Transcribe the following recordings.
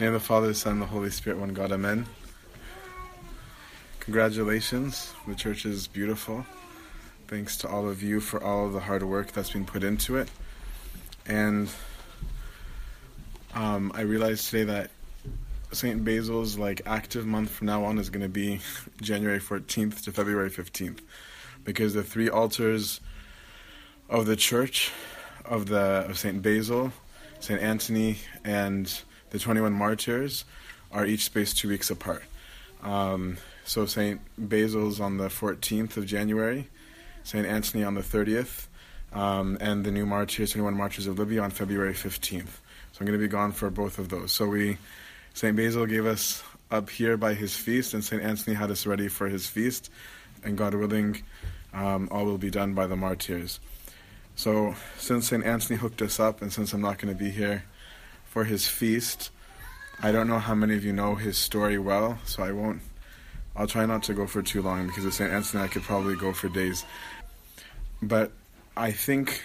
name of the Father, the Son, the Holy Spirit, one God, Amen. Congratulations. The church is beautiful. Thanks to all of you for all of the hard work that's been put into it. And um, I realized today that St. Basil's like active month from now on is going to be January 14th to February 15th because the three altars of the church of the of St. Basil, St. Anthony, and the 21 martyrs are each spaced two weeks apart. Um, so St. Basil's on the 14th of January, St. Anthony on the 30th, um, and the new martyrs, 21 martyrs of Libya on February 15th. So I'm going to be gone for both of those. So we, St. Basil gave us up here by his feast, and St. Anthony had us ready for his feast, and God willing, um, all will be done by the martyrs. So since St. Anthony hooked us up, and since I'm not going to be here for his feast, I don't know how many of you know his story well, so I won't. I'll try not to go for too long because at St. Anthony I could probably go for days. But I think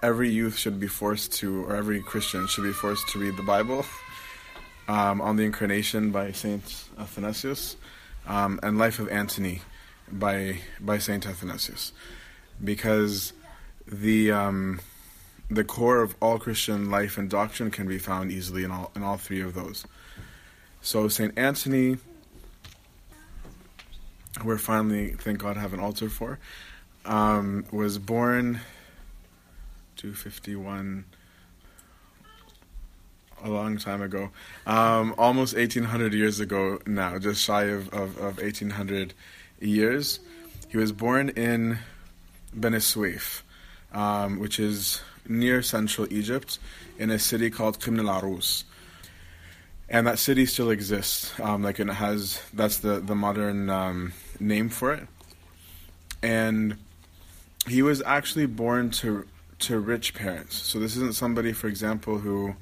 every youth should be forced to, or every Christian should be forced to read the Bible um, on the Incarnation by Saint Athanasius um, and Life of Antony by by Saint Athanasius, because the um, the core of all Christian life and doctrine can be found easily in all in all three of those. So Saint Anthony, we're finally thank God have an altar for, um, was born 251 a long time ago, um, almost 1800 years ago now, just shy of, of, of 1800 years. He was born in Beni Suef, um, which is near central Egypt, in a city called Qimn al Arus and that city still exists. Um, like it has that's the the modern um, name for it. And he was actually born to to rich parents. So this isn't somebody, for example, who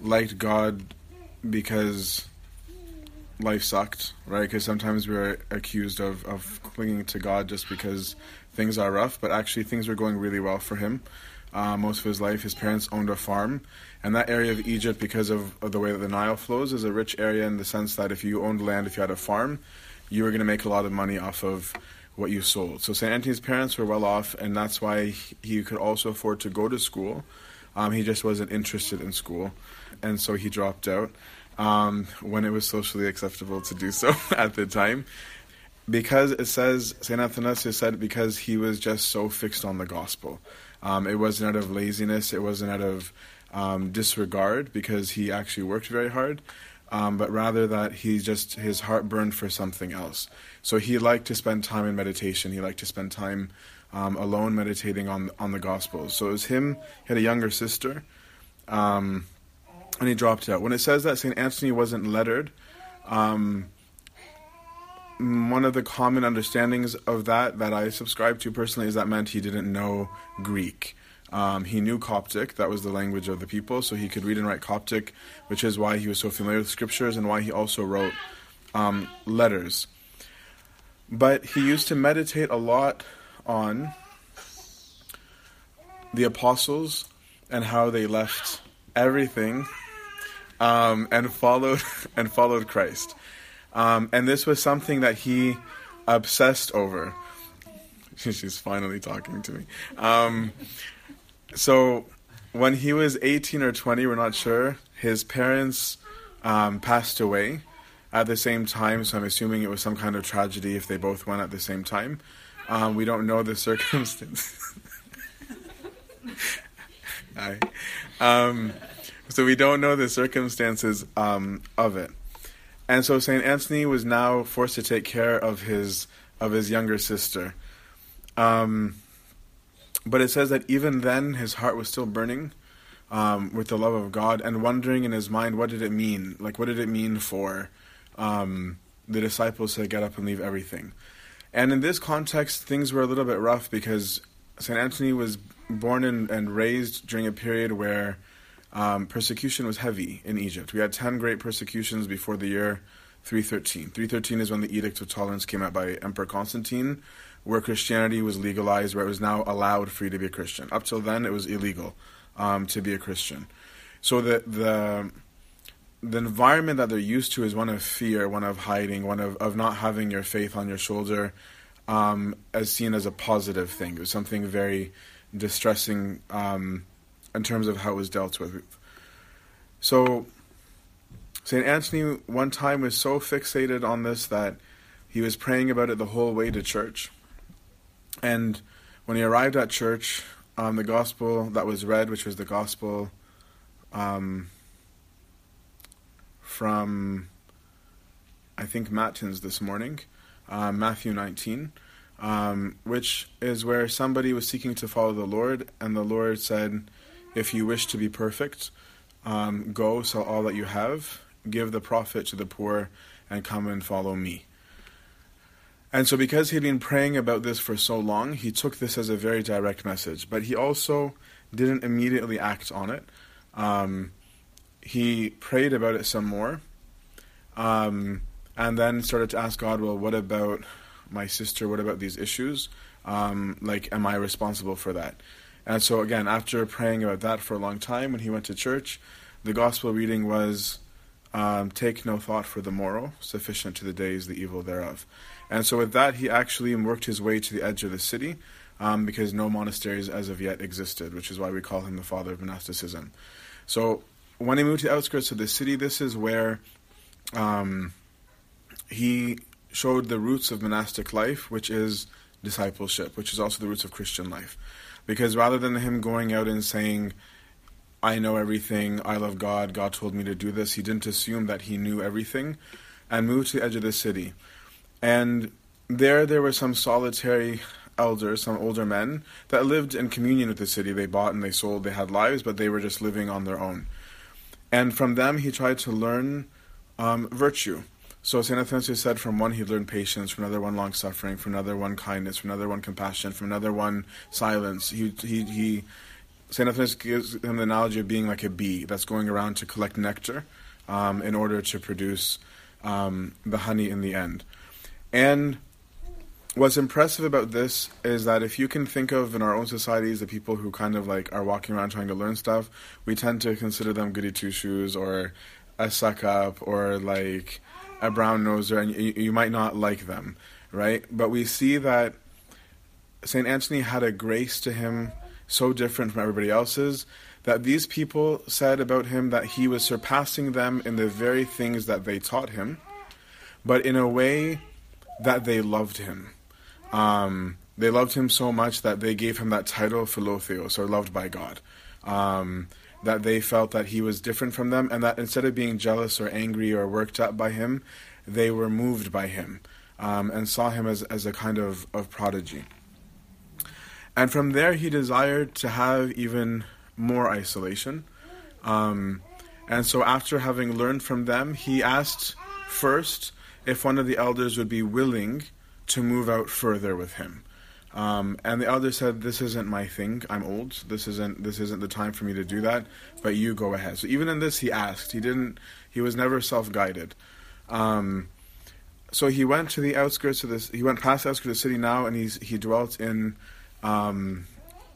liked God because life sucked, right? Because sometimes we're accused of of clinging to God just because things are rough, but actually things were going really well for him. Uh, most of his life, his parents owned a farm, and that area of Egypt, because of, of, the way that the Nile flows, is a rich area in the sense that if you owned land, if you had a farm, you were going to make a lot of money off of what you sold. So St. Anthony's parents were well off, and that's why he could also afford to go to school. Um, he just wasn't interested in school, and so he dropped out um, when it was socially acceptable to do so at the time. Because it says, St. Athanasius said, because he was just so fixed on the gospel. Um, it wasn't out of laziness, it wasn't out of um, disregard because he actually worked very hard, um, but rather that he just his heart burned for something else. So he liked to spend time in meditation. He liked to spend time um, alone meditating on on the Gospels. So it was him. He had a younger sister, um, and he dropped out. When it says that Saint Anthony wasn't lettered. One of the common understandings of that that I subscribe to personally is that meant he didn't know Greek. Um, he knew Coptic, that was the language of the people, so he could read and write Coptic, which is why he was so familiar with scriptures and why he also wrote um, letters. But he used to meditate a lot on the apostles and how they left everything um, and followed and followed Christ. Um, and this was something that he obsessed over. She's finally talking to me. Um, so when he was 18 or 20, we're not sure, his parents um, passed away at the same time, so I'm assuming it was some kind of tragedy if they both went at the same time. Um, we don't know the circumstances. um, so we don't know the circumstances um, of it. And so Saint Anthony was now forced to take care of his of his younger sister. Um, but it says that even then his heart was still burning um, with the love of God and wondering in his mind what did it mean? Like, what did it mean for um, the disciples to get up and leave everything? And in this context, things were a little bit rough because St. Anthony was born in, and raised during a period where um, persecution was heavy in Egypt. We had 10 great persecutions before the year 313. 313 is when the Edict of Tolerance came out by Emperor Constantine where Christianity was legalized, where it was now allowed for you to be a Christian. Up till then, it was illegal um, to be a Christian. So the the the environment that they're used to is one of fear, one of hiding, one of, of not having your faith on your shoulder, um, as seen as a positive thing. It was something very distressing um, in terms of how it was dealt with. So St. Anthony one time was so fixated on this that he was praying about it the whole way to church. And when he arrived at church, um, the gospel that was read, which was the gospel um, from, I think, Matins this morning, uh, Matthew 19, um, which is where somebody was seeking to follow the Lord, and the Lord said, If you wish to be perfect, um, go sell all that you have, give the profit to the poor, and come and follow me. And so, because he'd been praying about this for so long, he took this as a very direct message. But he also didn't immediately act on it. Um, he prayed about it some more, um, and then started to ask God, "Well, what about my sister? What about these issues? Um, like, am I responsible for that?" And so, again, after praying about that for a long time, when he went to church, the gospel reading was, um, "Take no thought for the morrow; sufficient to the days the evil thereof." And so, with that, he actually worked his way to the edge of the city um, because no monasteries as of yet existed, which is why we call him the father of monasticism. So, when he moved to the outskirts of the city, this is where um, he showed the roots of monastic life, which is discipleship, which is also the roots of Christian life. Because rather than him going out and saying, I know everything, I love God, God told me to do this, he didn't assume that he knew everything and moved to the edge of the city. And there, there were some solitary elders, some older men, that lived in communion with the city. They bought and they sold, they had lives, but they were just living on their own. And from them, he tried to learn um, virtue. So St. Athanasius said from one he learned patience, from another one long suffering, from another one kindness, from another one compassion, from another one silence. He, he, he St. Athanasius gives him the analogy of being like a bee that's going around to collect nectar um, in order to produce um, the honey in the end. And what's impressive about this is that if you can think of in our own societies the people who kind of like are walking around trying to learn stuff, we tend to consider them goody two shoes or a suck up or like a brown noser, and you, you might not like them, right? But we see that St. Anthony had a grace to him so different from everybody else's that these people said about him that he was surpassing them in the very things that they taught him, but in a way that they loved him. Um, they loved him so much that they gave him that title, Philotheos, or loved by God. Um, that they felt that he was different from them, and that instead of being jealous or angry or worked up by him, they were moved by him um, and saw him as, as a kind of, of prodigy. And from there, he desired to have even more isolation. Um, and so, after having learned from them, he asked first if one of the elders would be willing to move out further with him. Um, and the elder said, "This isn't my thing. I'm old. This isn't this isn't the time for me to do that. But you go ahead." So even in this, he asked. He didn't. He was never self-guided. Um, so he went to the outskirts of this. He went past the outskirts of the city now, and he's he dwelt in um,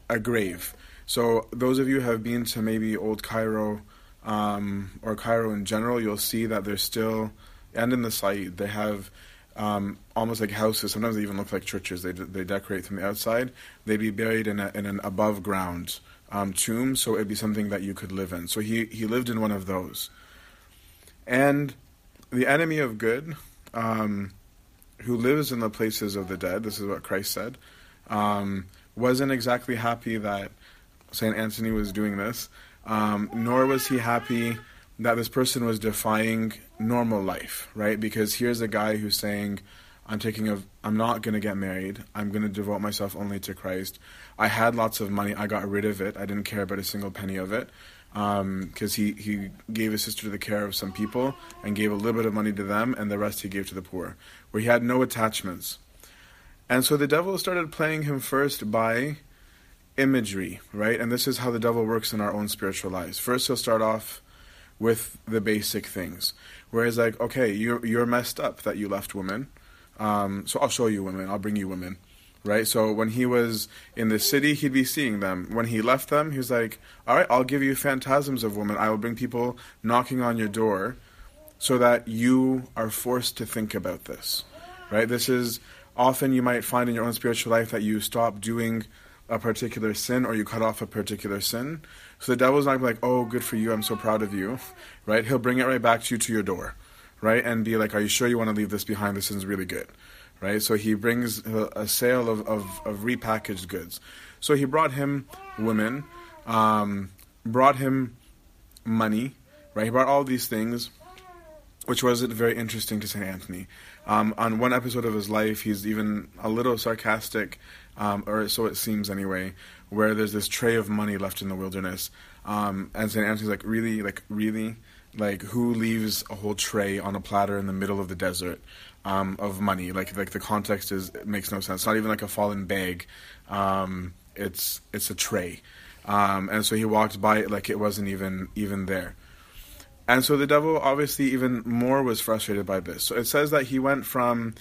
a grave. So those of you have been to maybe old Cairo um, or Cairo in general, you'll see that there's still and in the site they have um, almost like houses. Sometimes they even look like churches. They they decorate from the outside. They'd be buried in, a, in an above ground um, tomb, so it'd be something that you could live in. So he he lived in one of those. And the enemy of good, um, who lives in the places of the dead, this is what Christ said, um, wasn't exactly happy that Saint Anthony was doing this, um, nor was he happy that this person was defying normal life, right? Because here's a guy who's saying, I'm taking a, I'm not going to get married. I'm going to devote myself only to Christ. I had lots of money. I got rid of it. I didn't care about a single penny of it. Because um, he, he gave his sister the care of some people and gave a little bit of money to them, and the rest he gave to the poor, where he had no attachments. And so the devil started playing him first by imagery, right? And this is how the devil works in our own spiritual lives. First, he'll start off with the basic things. Whereas, like, okay, you're you're messed up that you left women. Um, so I'll show you women. I'll bring you women. right? So when he was in the city, he'd be seeing them. When he left them, he was like, All right, I'll give you phantasms of women. I will bring people knocking on your door so that you are forced to think about this, right? This is often you might find in your own spiritual life that you stop doing a particular sin or you cut off a particular sin. So the devil's not like, oh, good for you, I'm so proud of you, right? He'll bring it right back to you to your door, right? And be like, are you sure you want to leave this behind? This is really good right? So he brings a, sale of, of, of, repackaged goods. So he brought him women, um, brought him money, right? He brought all these things, which wasn't very interesting to St. Anthony. Um, on one episode of his life, he's even a little sarcastic, um, or so it seems anyway, where there's this tray of money left in the wilderness. Um, and St. Anthony's like, really? Like, really? Like, who leaves a whole tray on a platter in the middle of the desert? um, of money. Like like the context is makes no sense. It's not even like a fallen bag. Um, it's it's a tray, um, and so he walked by it like it wasn't even even there. And so the devil obviously even more was frustrated by this. So it says that he went from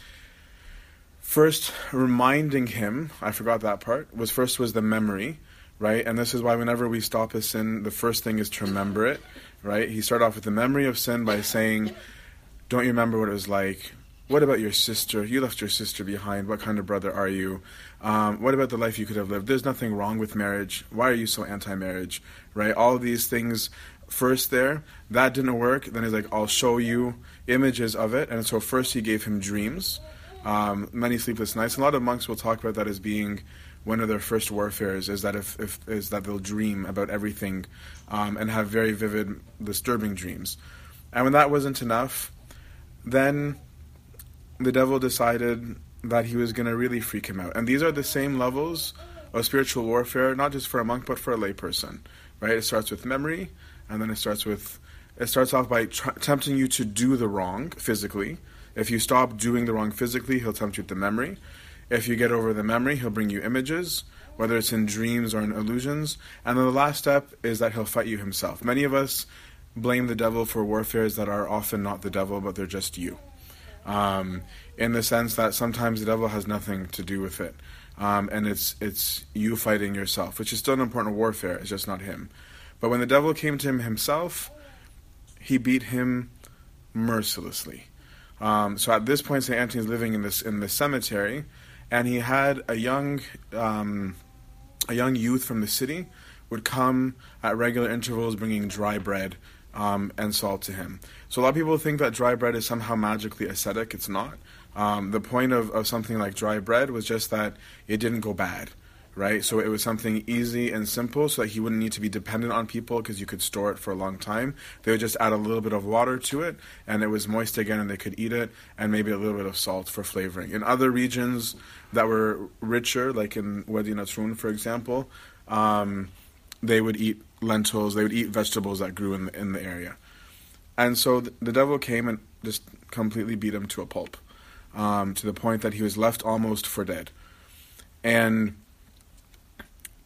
first reminding him, I forgot that part, was first was the memory, right? And this is why whenever we stop a sin, the first thing is to remember it, right? He started off with the memory of sin by saying, Don't you remember what it was like? What about your sister? You left your sister behind. What kind of brother are you? Um, what about the life you could have lived? There's nothing wrong with marriage. Why are you so anti-marriage? Right? All these things first there. That didn't work. Then he's like, I'll show you images of it. And so first he gave him dreams, um, many sleepless nights. A lot of monks will talk about that as being one of their first warfares. Is that if, if is that they'll dream about everything, um, and have very vivid, disturbing dreams. And when that wasn't enough, then the devil decided that he was going to really freak him out. And these are the same levels of spiritual warfare, not just for a monk, but for a layperson. Right? It starts with memory, and then it starts with it starts off by tempting you to do the wrong physically. If you stop doing the wrong physically, he'll tempt you with the memory. If you get over the memory, he'll bring you images, whether it's in dreams or in illusions. And then the last step is that he'll fight you himself. Many of us blame the devil for warfares that are often not the devil, but they're just you um, in the sense that sometimes the devil has nothing to do with it, um, and it's it's you fighting yourself, which is still an important warfare. It's just not him. But when the devil came to him himself, he beat him mercilessly. Um, so at this point, Saint Anthony is living in this in the cemetery, and he had a young um, a young youth from the city would come at regular intervals, bringing dry bread um, and salt to him. So a lot of people think that dry bread is somehow magically ascetic. It's not. Um, the point of, of something like dry bread was just that it didn't go bad, right? So it was something easy and simple so that he wouldn't need to be dependent on people because you could store it for a long time. They would just add a little bit of water to it and it was moist again and they could eat it and maybe a little bit of salt for flavoring. In other regions that were richer, like in Wadi Natrun, for example, um, they would eat lentils, they would eat vegetables that grew in the, in the area. And so the devil came and just completely beat him to a pulp, um, to the point that he was left almost for dead. And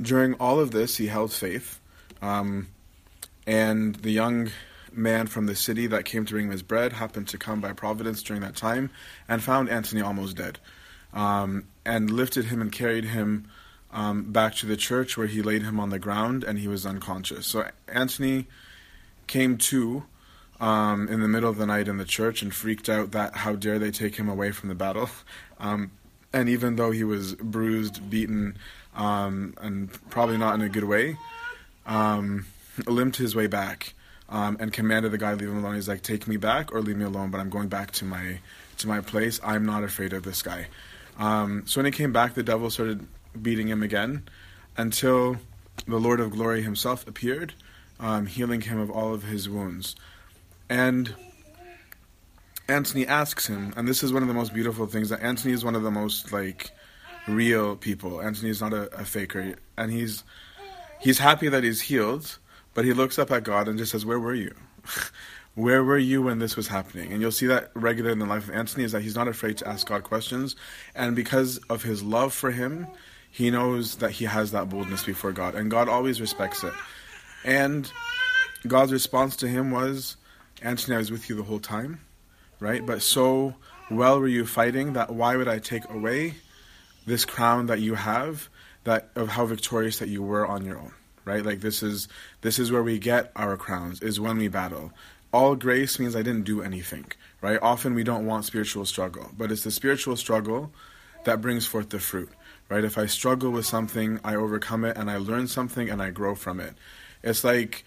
during all of this, he held faith. Um, and the young man from the city that came to bring him his bread happened to come by providence during that time and found Anthony almost dead, um, and lifted him and carried him um, back to the church where he laid him on the ground and he was unconscious. So Anthony came to um, in the middle of the night in the church and freaked out that how dare they take him away from the battle. Um, and even though he was bruised, beaten, um, and probably not in a good way, um, limped his way back um, and commanded the guy leave him alone. He's like, "Take me back or leave me alone, but I'm going back to my to my place. I'm not afraid of this guy." Um, so when he came back, the devil started beating him again until the Lord of Glory himself appeared, um, healing him of all of his wounds. And Anthony asks him, and this is one of the most beautiful things that Anthony is one of the most like real people. Anthony is not a, a faker, and he's he's happy that he's healed, but he looks up at God and just says, "Where were you?" Where were you when this was happening? And you'll see that regularly in the life of Anthony is that he's not afraid to ask God questions. And because of his love for him, he knows that he has that boldness before God, and God always respects it. And God's response to him was, Anthony, I was with you the whole time, right? But so well were you fighting that why would I take away this crown that you have that of how victorious that you were on your own right? Like this is this is where we get our crowns is when we battle. All grace means i didn't do anything right? Often we don't want spiritual struggle but it's the spiritual struggle that brings forth the fruit right? If i struggle with something i overcome it and i learn something and i grow from it. It's like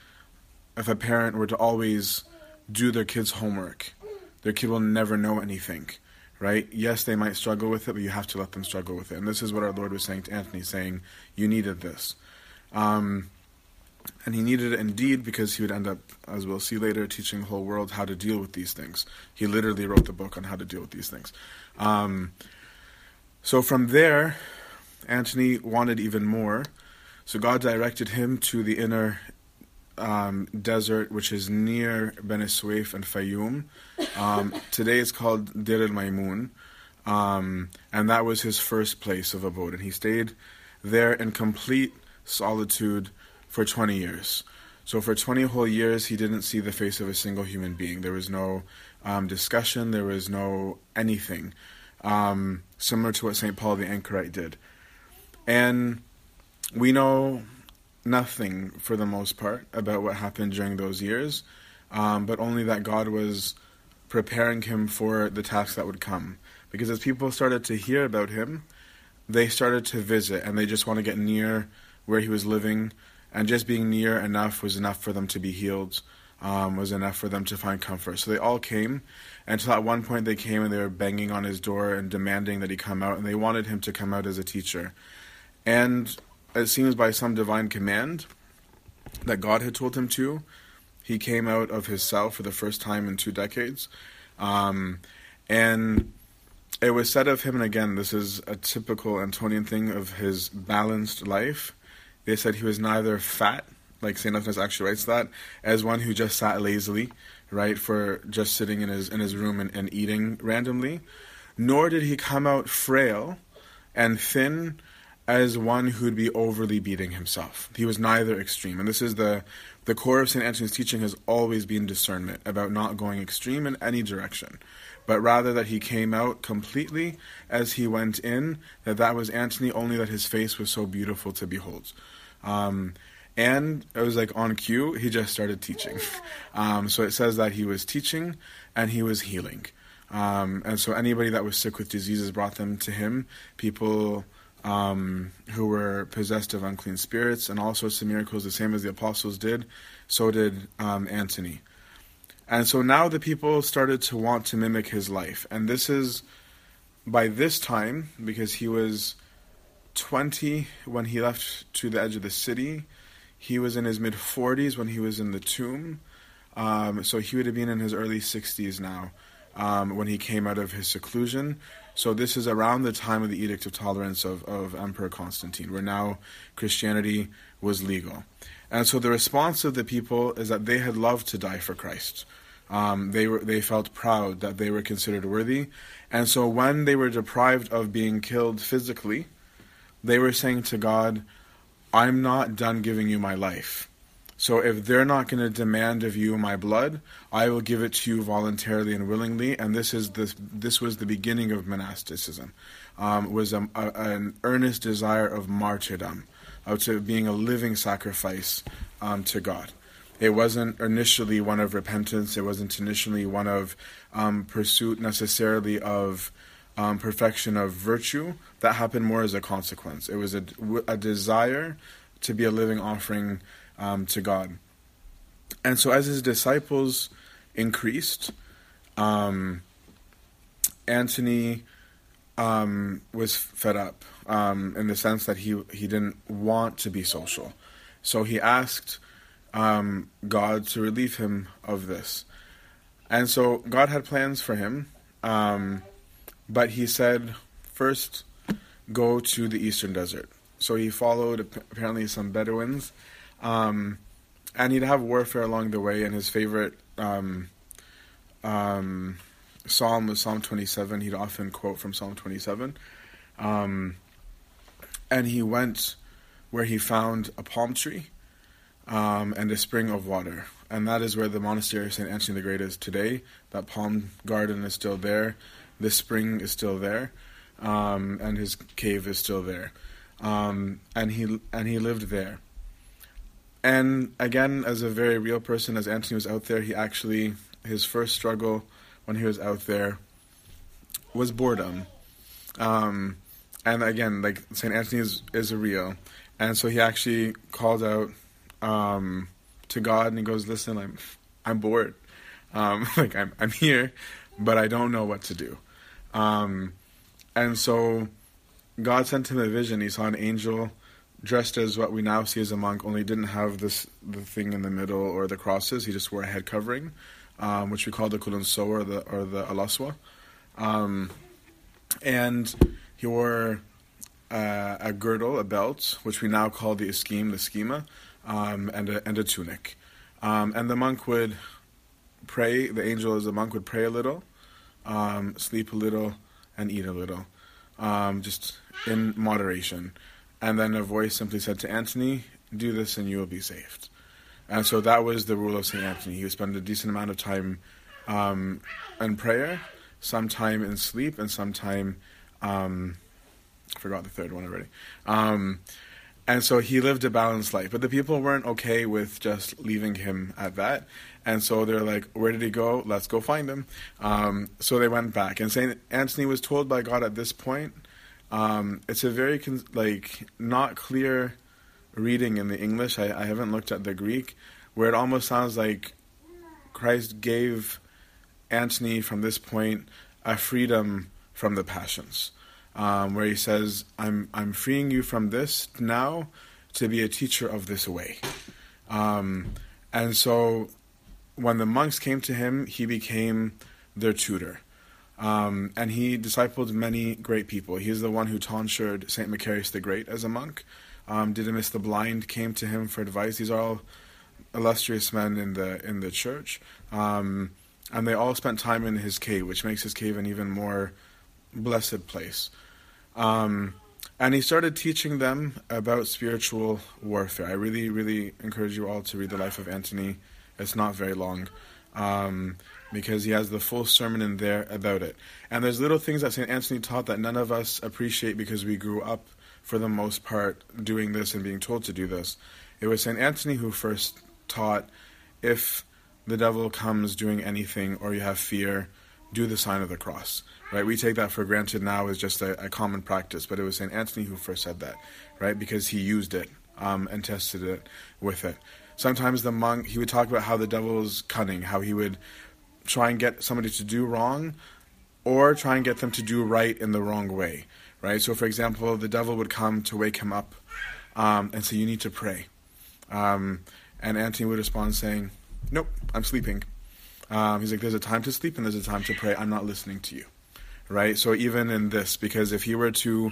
if a parent were to always do their kid's homework their kid will never know anything right? Yes, they might struggle with it, but you have to let them struggle with it. And this is what our Lord was saying to Anthony, saying, You needed this. Um, and he needed it indeed because he would end up, as we'll see later, teaching the whole world how to deal with these things. He literally wrote the book on how to deal with these things. Um, so from there, Anthony wanted even more. So God directed him to the inner um, desert, which is near Beni Suef and Fayoum. Um, today it's called Dir el Maimun. Um, and that was his first place of abode. And he stayed there in complete solitude for 20 years. So for 20 whole years, he didn't see the face of a single human being. There was no um, discussion, there was no anything, um, similar to what St. Paul the Anchorite did. And we know nothing for the most part about what happened during those years, um, but only that God was preparing him for the task that would come. Because as people started to hear about him, they started to visit and they just want to get near where he was living, and just being near enough was enough for them to be healed. Um, was enough for them to find comfort. So they all came, until at one point they came and they were banging on his door and demanding that he come out, and they wanted him to come out as a teacher. And it seems by some divine command that God had told him to, he came out of his cell for the first time in two decades. Um, and it was said of him, and again, this is a typical Antonian thing of his balanced life. They said he was neither fat, like St. Athanasius actually writes that, as one who just sat lazily, right, for just sitting in his in his room and, and eating randomly, nor did he come out frail and thin as one who'd be overly beating himself. He was neither extreme. And this is the the core of St. Anthony's teaching has always been discernment about not going extreme in any direction, but rather that he came out completely as he went in, that that was Anthony, only that his face was so beautiful to behold. Um, and it was like on cue, he just started teaching. Um, so it says that he was teaching and he was healing. Um, and so anybody that was sick with diseases brought them to him. People um, who were possessed of unclean spirits and all sorts of miracles, the same as the apostles did, so did um, Antony. And so now the people started to want to mimic his life. And this is by this time, because he was 20 when he left to the edge of the city, he was in his mid 40s when he was in the tomb. Um, so he would have been in his early 60s now um, when he came out of his seclusion. So this is around the time of the Edict of Tolerance of, of Emperor Constantine, where now Christianity was legal. And so the response of the people is that they had loved to die for Christ. Um, they were they felt proud that they were considered worthy, and so when they were deprived of being killed physically, they were saying to God, "I'm not done giving you my life. So if they're not going to demand of you my blood, I will give it to you voluntarily and willingly. And this is the, this was the beginning of monasticism, um, was a, a, an earnest desire of martyrdom, of being a living sacrifice um, to God. It wasn't initially one of repentance. It wasn't initially one of um, pursuit necessarily of um, perfection of virtue. That happened more as a consequence. It was a, a desire to be a living offering um, to God. And so, as his disciples increased, um, Antony um, was fed up um, in the sense that he he didn't want to be social, so he asked um, God to relieve him of this. And so God had plans for him, um, but he said, first, go to the eastern desert. So he followed apparently some Bedouins um, and he'd have warfare along the way, and his favorite um, um, psalm was Psalm 27. He'd often quote from Psalm 27. Um, and he went where he found a palm tree um, and a spring of water. And that is where the monastery of St. Anthony the Great is today. That palm garden is still there. This spring is still there. um, and his cave is still there, and he and he lived there. And again, as a very real person, as Anthony was out there, he actually his first struggle when he was out there was boredom. Um, and again, like Saint Anthony is, is a real, and so he actually called out um, to God and he goes, "Listen, I'm I'm bored. Um, like I'm I'm here, but I don't know what to do." Um, and so God sent him a vision. He saw an angel dressed as what we now see as a monk, only didn't have this the thing in the middle or the crosses. He just wore a head covering, um, which we call the kulunso or the or the alaswa, um, and he wore uh, a girdle, a belt, which we now call the scheme, the schema, um, and a and a tunic, um, and the monk would pray. The angel as a monk would pray a little, um, sleep a little, and eat a little, um, just in moderation. And then a voice simply said to Antony, Do this and you will be saved. And so that was the rule of St. Anthony. He would spend a decent amount of time um, in prayer, some time in sleep, and some time, um, I forgot the third one already. Um, and so he lived a balanced life. But the people weren't okay with just leaving him at that. And so they're like, Where did he go? Let's go find him. Um, so they went back. And St. Anthony was told by God at this point um, it's a very con- like not clear reading in the English. I, I haven't looked at the Greek, where it almost sounds like Christ gave Antony from this point a freedom from the passions, um, where he says, "I'm I'm freeing you from this now to be a teacher of this way," um, and so when the monks came to him, he became their tutor. Um, and he discipled many great people. He's the one who tonsured St. Macarius the Great as a monk. Um, Didymus the Blind came to him for advice. These are all illustrious men in the in the church, um, and they all spent time in his cave, which makes his cave an even more blessed place. Um, and he started teaching them about spiritual warfare. I really, really encourage you all to read the life of Antony. It's not very long. Um, because he has the full sermon in there about it. And there's little things that St. Anthony taught that none of us appreciate because we grew up, for the most part, doing this and being told to do this. It was St. Anthony who first taught if the devil comes doing anything or you have fear, do the sign of the cross. Right? We take that for granted now as just a, a common practice, but it was St. Anthony who first said that, right? Because he used it um, and tested it with it. Sometimes the monk, he would talk about how the devil is cunning, how he would try and get somebody to do wrong or try and get them to do right in the wrong way, right? So, for example, the devil would come to wake him up um, and say, You need to pray. Um, and Antony would respond saying, Nope, I'm sleeping. Um, he's like, There's a time to sleep and there's a time to pray. I'm not listening to you, right? So, even in this, because if he were to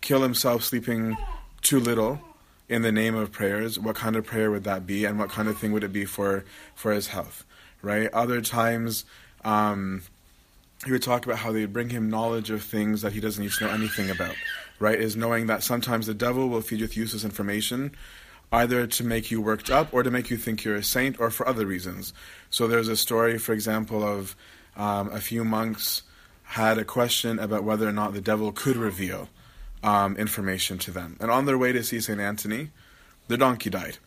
kill himself sleeping too little, in the name of prayers, what kind of prayer would that be, and what kind of thing would it be for for his health? Right? Other times, um, he would talk about how they bring him knowledge of things that he doesn't need to know anything about, right? Is knowing that sometimes the devil will feed you with useless information, either to make you worked up or to make you think you're a saint or for other reasons. So there's a story, for example, of um, a few monks had a question about whether or not the devil could reveal um, information to them. And on their way to see St. Anthony, the donkey died.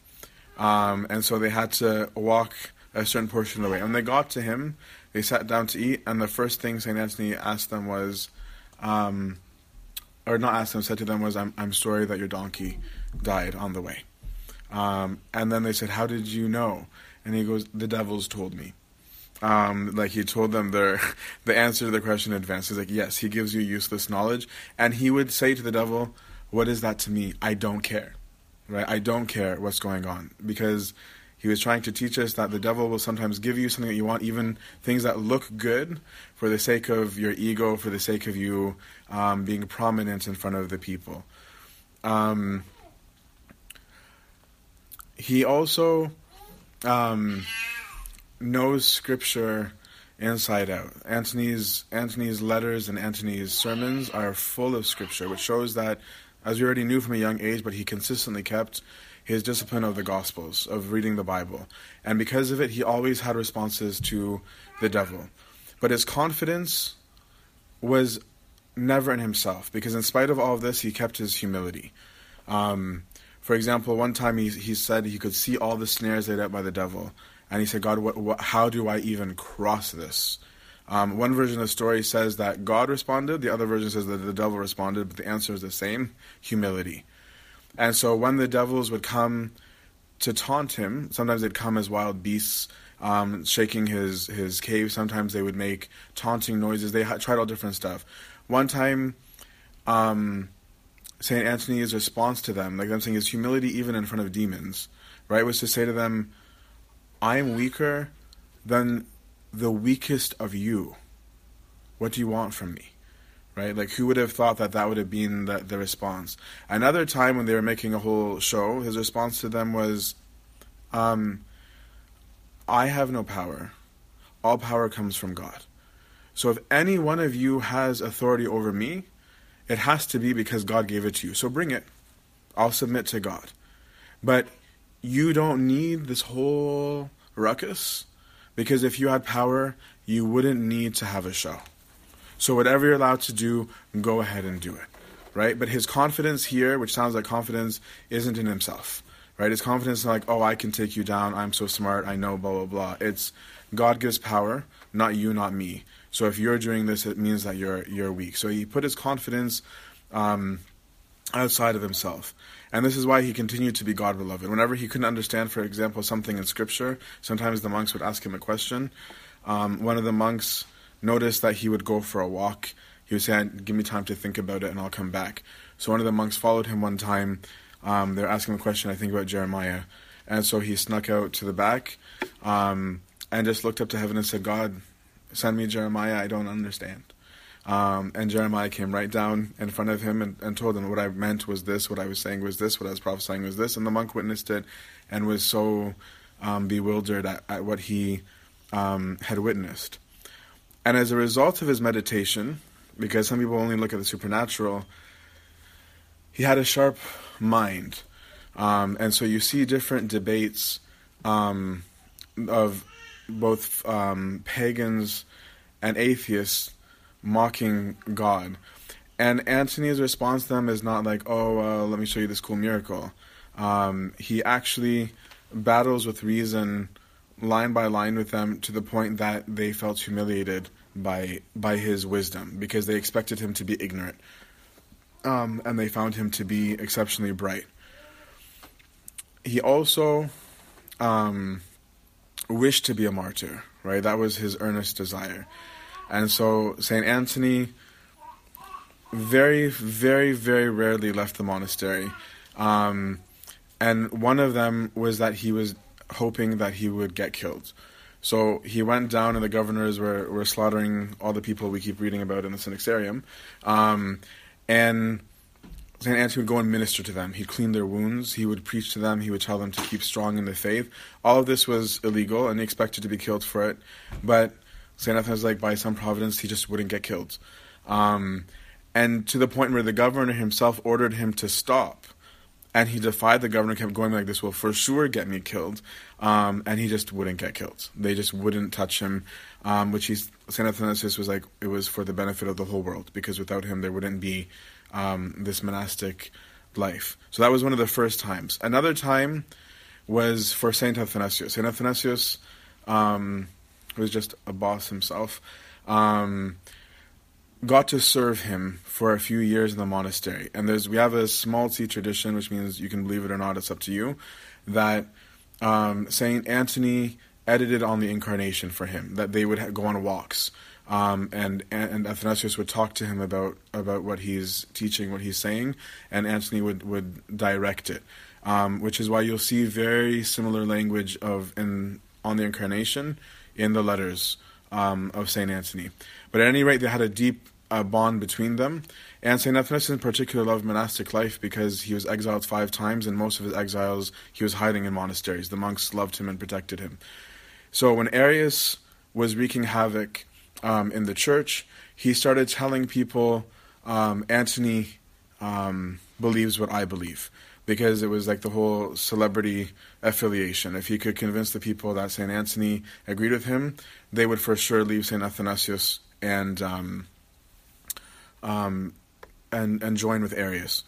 Um, and so they had to walk a certain portion of the way. And they got to him, they sat down to eat, and the first thing St. Anthony asked them was, um, or not asked them, said to them was, I'm, I'm sorry that your donkey died on the way. Um, and then they said, How did you know? And he goes, The devils told me. Um, like he told them their the answer to the question in advance. He's like, Yes, he gives you useless knowledge. And he would say to the devil, What is that to me? I don't care. Right? I don't care what's going on. Because he was trying to teach us that the devil will sometimes give you something that you want, even things that look good, for the sake of your ego, for the sake of you um, being prominent in front of the people. Um, he also um, knows scripture inside out. Antony's Antony's letters and Antony's sermons are full of scripture, which shows that, as we already knew from a young age, but he consistently kept his discipline of the Gospels, of reading the Bible. And because of it, he always had responses to the devil. But his confidence was never in himself, because in spite of all of this, he kept his humility. Um, for example, one time he, he said he could see all the snares laid out by the devil. And he said, God, what, what, how do I even cross this? Um, one version of the story says that God responded, the other version says that the devil responded, but the answer is the same humility. And so when the devils would come to taunt him, sometimes they'd come as wild beasts, um, shaking his, his cave. Sometimes they would make taunting noises. They tried all different stuff. One time, um, St. Anthony's response to them, like them saying his humility even in front of demons, right, was to say to them, I am weaker than the weakest of you. What do you want from me? Right? Like, who would have thought that that would have been the, the response? Another time when they were making a whole show, his response to them was, um, I have no power. All power comes from God. So if any one of you has authority over me, it has to be because God gave it to you. So bring it. I'll submit to God. But you don't need this whole ruckus because if you had power, you wouldn't need to have a show. So whatever you're allowed to do, go ahead and do it. Right? But his confidence here, which sounds like confidence, isn't in himself. Right? His confidence is like, oh, I can take you down. I'm so smart. I know, blah, blah, blah. It's God gives power, not you, not me. So if you're doing this, it means that you're you're weak. So he put his confidence um, outside of himself. And this is why he continued to be God beloved. Whenever he couldn't understand, for example, something in Scripture, sometimes the monks would ask him a question. Um, one of the monks noticed that he would go for a walk. He would say, Give me time to think about it and I'll come back. So one of the monks followed him one time. Um, they were asking him a question, I think, about Jeremiah. And so he snuck out to the back um, and just looked up to heaven and said, God, send me Jeremiah, I don't understand. Um, and Jeremiah came right down in front of him and, and, told him what I meant was this, what I was saying was this, what I was prophesying was this. And the monk witnessed it and was so um, bewildered at, at, what he um, had witnessed. And as a result of his meditation, because some people only look at the supernatural, he had a sharp mind. Um, and so you see different debates um, of both um, pagans and atheists mocking God. And Antony's response to them is not like, oh, uh, let me show you this cool miracle. Um, he actually battles with reason line by line with them to the point that they felt humiliated by by his wisdom because they expected him to be ignorant. Um, and they found him to be exceptionally bright. He also um, wished to be a martyr, right? That was his earnest desire. And so St. Anthony very, very, very rarely left the monastery. Um, and one of them was that he was hoping that he would get killed. So he went down, and the governors were, were slaughtering all the people we keep reading about in the Synaxarium. Um, and St. Anthony would go and minister to them. He'd clean their wounds. He would preach to them. He would tell them to keep strong in the faith. All of this was illegal, and he expected to be killed for it. But St. Anthony was like, by some providence, he just wouldn't get killed. Um, and to the point where the governor himself ordered him to stop. And he defied the governor, kept going like this will for sure get me killed. Um, and he just wouldn't get killed. They just wouldn't touch him, um, which he's, St. Athanasius was like, it was for the benefit of the whole world, because without him there wouldn't be um, this monastic life. So that was one of the first times. Another time was for St. Athanasius. St. Athanasius, um, was just a boss himself, um, got to serve him for a few years in the monastery. And there's we have a small C tradition, which means you can believe it or not, it's up to you, that um, Saint Anthony edited on the incarnation for him. That they would ha- go on walks. Um, and and Athanasius would talk to him about about what he's teaching, what he's saying, and Anthony would would direct it, um, which is why you'll see very similar language of in on the incarnation in the letters um, of Saint Anthony. But at any rate, they had a deep uh, bond between them. And St. Athanasius in particular loved monastic life because he was exiled five times, and most of his exiles he was hiding in monasteries. The monks loved him and protected him. So when Arius was wreaking havoc um, in the church, he started telling people, um, Antony um, believes what I believe because it was like the whole celebrity affiliation. If he could convince the people that St. Anthony agreed with him, they would for sure leave St. Athanasius and um, um, and and join with Arius.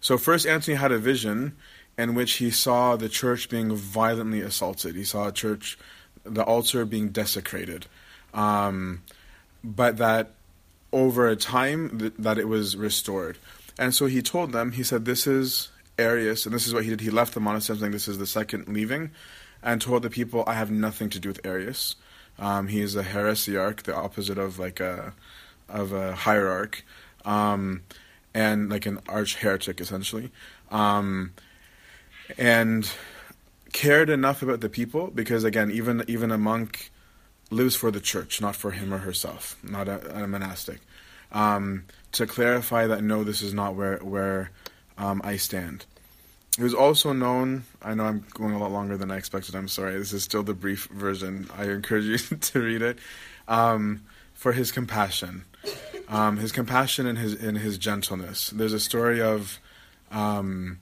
So first, Antony had a vision in which he saw the church being violently assaulted. He saw a church, the altar being desecrated, um, but that over a time th- that it was restored. And so he told them, he said, "This is Arius, and this is what he did. He left the monastery, saying this is the second leaving, and told the people, I have nothing to do with Arius. Um, he is a heresiarch, the opposite of like a of a hierarch, um, and like an arch heretic essentially, um, and cared enough about the people because again, even even a monk lives for the church, not for him or herself, not a, a monastic. Um, to clarify that no, this is not where where um, I stand. It was also known. I know I'm going a lot longer than I expected. I'm sorry. This is still the brief version. I encourage you to read it. Um, for his compassion, um, his compassion and his in his gentleness. There's a story of um,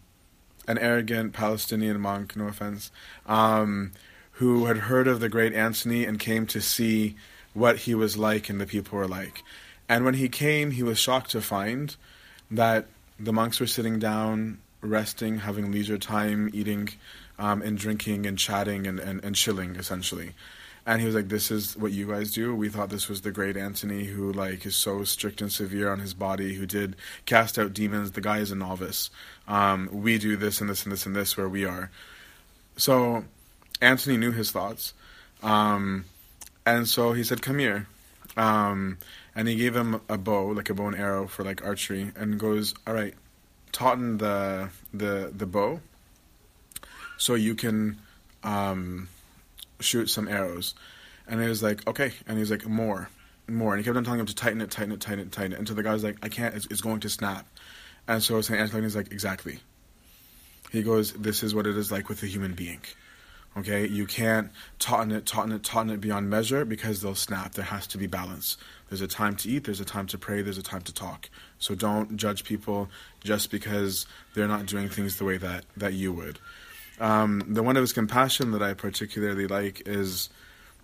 an arrogant Palestinian monk. No offense. Um, who had heard of the great Antony and came to see what he was like and the people were like. And when he came, he was shocked to find that the monks were sitting down resting, having leisure time, eating um, and drinking and chatting and, and, and chilling essentially. And he was like, "This is what you guys do." We thought this was the great Antony, who like is so strict and severe on his body, who did cast out demons. The guy is a novice. Um, we do this and this and this and this where we are. So Antony knew his thoughts, um, and so he said, "Come here," um, and he gave him a bow, like a bow and arrow for like archery, and goes, "All right, tauten the the the bow, so you can um, shoot some arrows." And he was like, "Okay," and he's like, "More, more," and he kept on telling him to tighten it, tighten it, tighten it, tighten it, until the guy was like, "I can't. It's, it's going to snap." And so Saint Anthony is like, "Exactly." He goes, "This is what it is like with a human being." Okay, you can't tauten it, tauten it, tauten it beyond measure because they'll snap. There has to be balance. There's a time to eat, there's a time to pray, there's a time to talk. So don't judge people just because they're not doing things the way that, that you would. Um, the one of his compassion that I particularly like is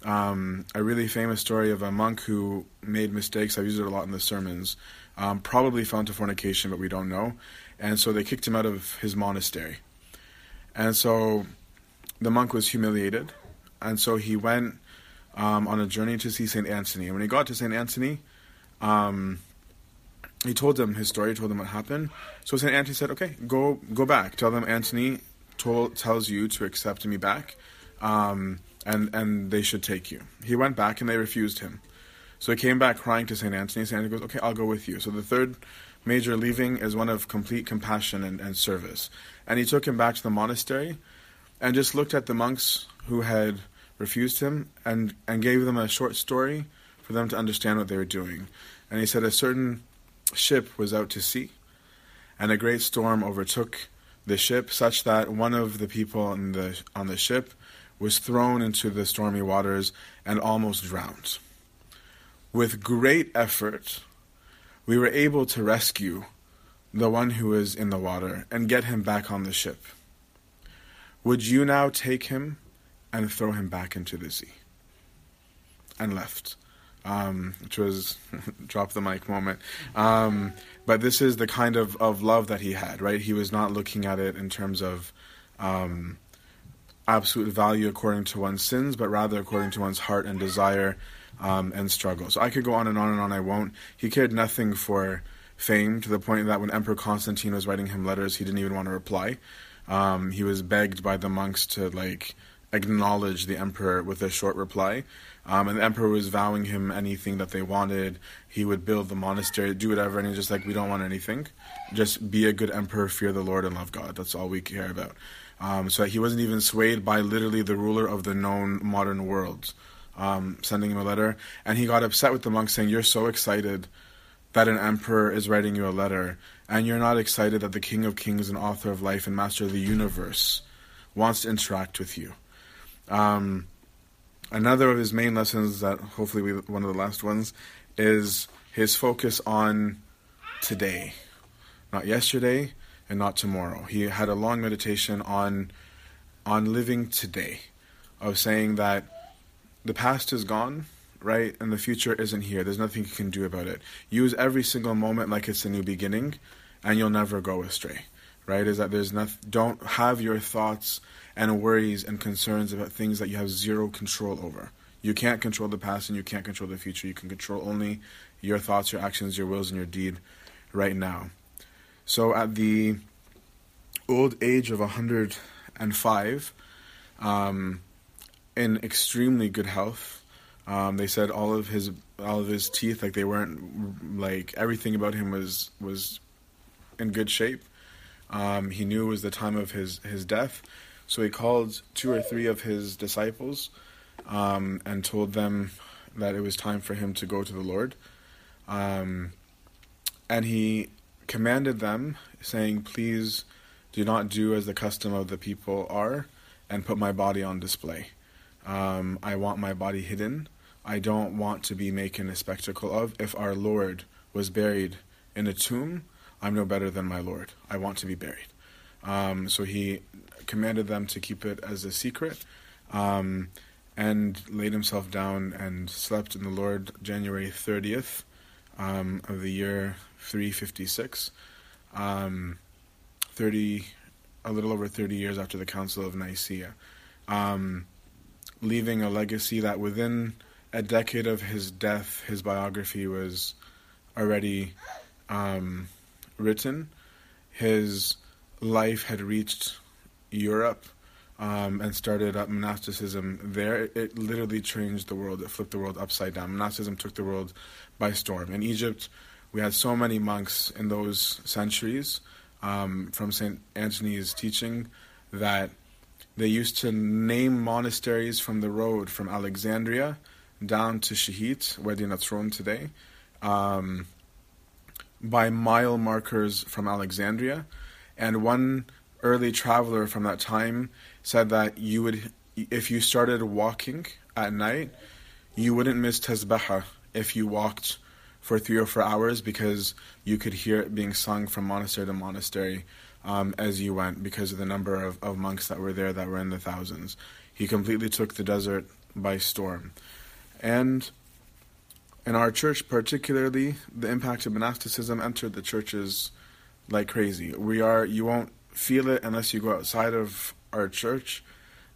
um, a really famous story of a monk who made mistakes. I've used it a lot in the sermons. Um, probably fell into fornication, but we don't know. And so they kicked him out of his monastery. And so the monk was humiliated, and so he went um, on a journey to see Saint Anthony. And when he got to Saint Anthony, um, he told them his story, told them what happened. So Saint Anthony said, "Okay, go go back. Tell them Antony told tells you to accept me back, um, and and they should take you." He went back, and they refused him. So he came back crying to Saint Anthony. Saint Anthony goes, "Okay, I'll go with you." So the third major leaving is one of complete compassion and, and service, and he took him back to the monastery and just looked at the monks who had refused him and, and gave them a short story for them to understand what they were doing. And he said a certain ship was out to sea, and a great storm overtook the ship, such that one of the people on the on the ship was thrown into the stormy waters and almost drowned. With great effort, we were able to rescue the one who was in the water and get him back on the ship. Would you now take him and throw him back into the sea? And left. Um, which was drop the mic moment. Um, but this is the kind of, of love that he had, right? He was not looking at it in terms of um, absolute value according to one's sins, but rather according to one's heart and desire um, and struggle. So I could go on and on and on. I won't. He cared nothing for fame to the point that when Emperor Constantine was writing him letters, he didn't even want to reply. Um, he was begged by the monks to like acknowledge the emperor with a short reply. Um, and the emperor was vowing him anything that they wanted. He would build the monastery, do whatever, and he's just like, we don't want anything. Just be a good emperor, fear the Lord, and love God. That's all we care about. Um, so he wasn't even swayed by literally the ruler of the known modern world, um, sending him a letter. And he got upset with the monks, saying, "You're so excited that an emperor is writing you a letter, and you're not excited that the King of Kings and author of life and master of the universe wants to interact with you. Um, another of his main lessons, that hopefully we, one of the last ones, is his focus on today, not yesterday and not tomorrow. He had a long meditation on on living today, of saying that the past is gone, right? And the future isn't here. There's nothing you can do about it. Use every single moment like it's a new beginning, and you'll never go astray, right? Is that there's nothing, don't have your thoughts and worries and concerns about things that you have zero control over. You can't control the past and you can't control the future. You can control only your thoughts, your actions, your wills, and your deed right now. So at the old age of 105, um, in extremely good health, um, they said all of his all of his teeth, like they weren't like everything about him was was in good shape. Um, he knew it was the time of his his death, so he called two or three of his disciples um, and told them that it was time for him to go to the Lord. Um, and he commanded them, saying, Please do not do as the custom of the people are and put my body on display. Um, I want my body hidden. I don't want to be making a spectacle of. If our Lord was buried in a tomb, I'm no better than my Lord. I want to be buried. Um, so he commanded them to keep it as a secret um, and laid himself down and slept in the Lord January 30th um, of the year 356. Um, 30, a little over 30 years after the Council of Nicaea. Um, leaving a legacy that within a decade of his death, his biography was already um, written. His life had reached Europe um, and started up monasticism there. It, it, literally changed the world. It flipped the world upside down. Monasticism took the world by storm. In Egypt, we had so many monks in those centuries um, from St. Anthony's teaching that they used to name monasteries from the road from Alexandria down to where the thrown today, um, by mile markers from Alexandria. And one early traveler from that time said that you would, if you started walking at night, you wouldn't miss Tasbeha if you walked for three or four hours because you could hear it being sung from monastery to monastery um, as you went because of the number of, of monks that were there that were in the thousands. He completely took the desert by storm. And in our church, particularly, the impact of monasticism entered the churches like crazy. We are, you won't feel it unless you go outside of our church.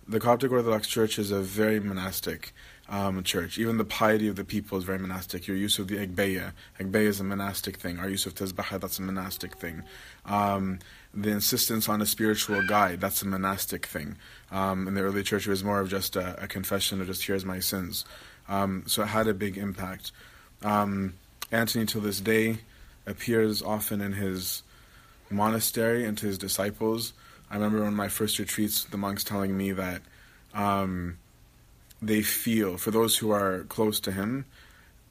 The Coptic Orthodox Church is a very monastic um, church. Even the piety of the people is very monastic. Your use of the Egbeya. Egbeya is a monastic thing. Our use of Tasbeha, that's a monastic thing. Um, the insistence on a spiritual guide, that's a monastic thing. Um, in the early church, it was more of just a, a confession of just, here's my sins. Um, so it had a big impact. Um, Anthony, this day, appears often in his monastery and to his disciples. I remember on my first retreats, the monks telling me that um, they feel, for those who are close to him,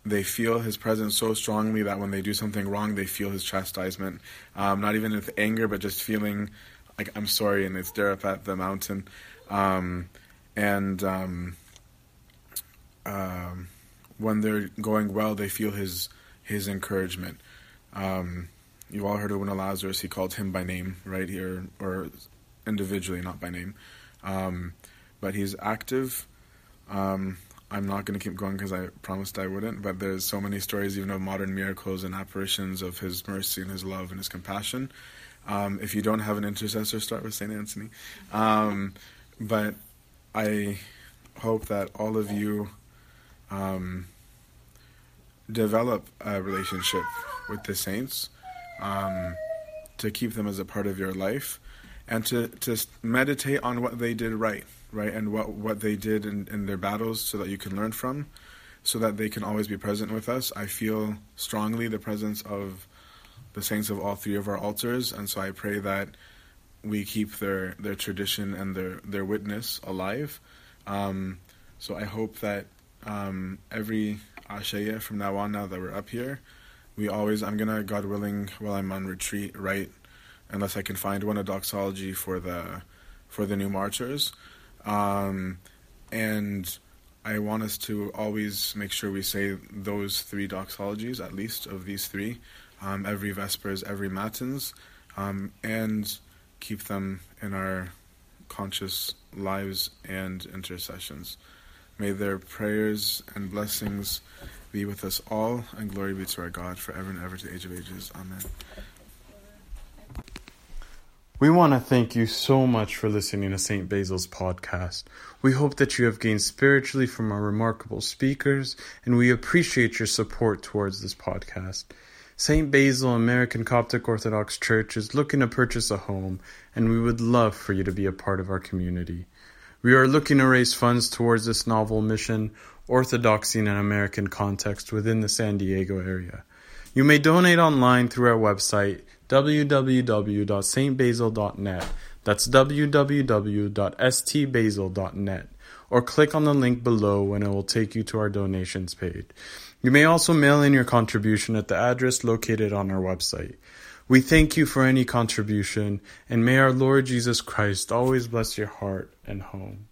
they feel his presence so strongly that when they do something wrong, they feel his chastisement. Um, not even with anger, but just feeling like I'm sorry, and they stare up at the mountain. Um, and um, um when they're going well, they feel his his encouragement. Um, you all heard of when Lazarus, he called him by name, right here, or individually, not by name. Um, but he's active um, I'm not going to keep going because I promised I wouldn't, but there's so many stories, even of modern miracles and apparitions of His mercy and His love and His compassion. Um, if you don't have an intercessor, start with St. Anthony. Um, but I hope that all of you um, develop a relationship with the saints, um, to keep them as a part of your life, and to, to meditate on what they did right right, and what, what they did in, in their battles so that you can learn from, so that they can always be present with us. I feel strongly the presence of the saints of all three of our altars, and so I pray that we keep their, their tradition and their, their witness alive. Um, so I hope that um, every Ashaya from now on, now that we're up here, we always, I'm gonna, God willing, while I'm on retreat, write, unless I can find one, a doxology for the for the new martyrs. Um, and I want us to always make sure we say those three doxologies, at least of these three, um, every Vespers, every Matins, um, and keep them in our conscious lives and intercessions. May their prayers and blessings be with us all, and glory be to our God forever and ever to the age of ages. Amen. We want to thank you so much for listening to St. Basil's podcast. We hope that you have gained spiritually from our remarkable speakers, and we appreciate your support towards this podcast. St. Basil American Coptic Orthodox Church is looking to purchase a home, and we would love for you to be a part of our community. We are looking to raise funds towards this novel mission, Orthodoxy in an American Context, within the San Diego area. You may donate online through our website www.stbasil.net. That's www.stbasil.net. Or click on the link below and it will take you to our donations page. You may also mail in your contribution at the address located on our website. We thank you for any contribution, and may our Lord Jesus Christ always bless your heart and home.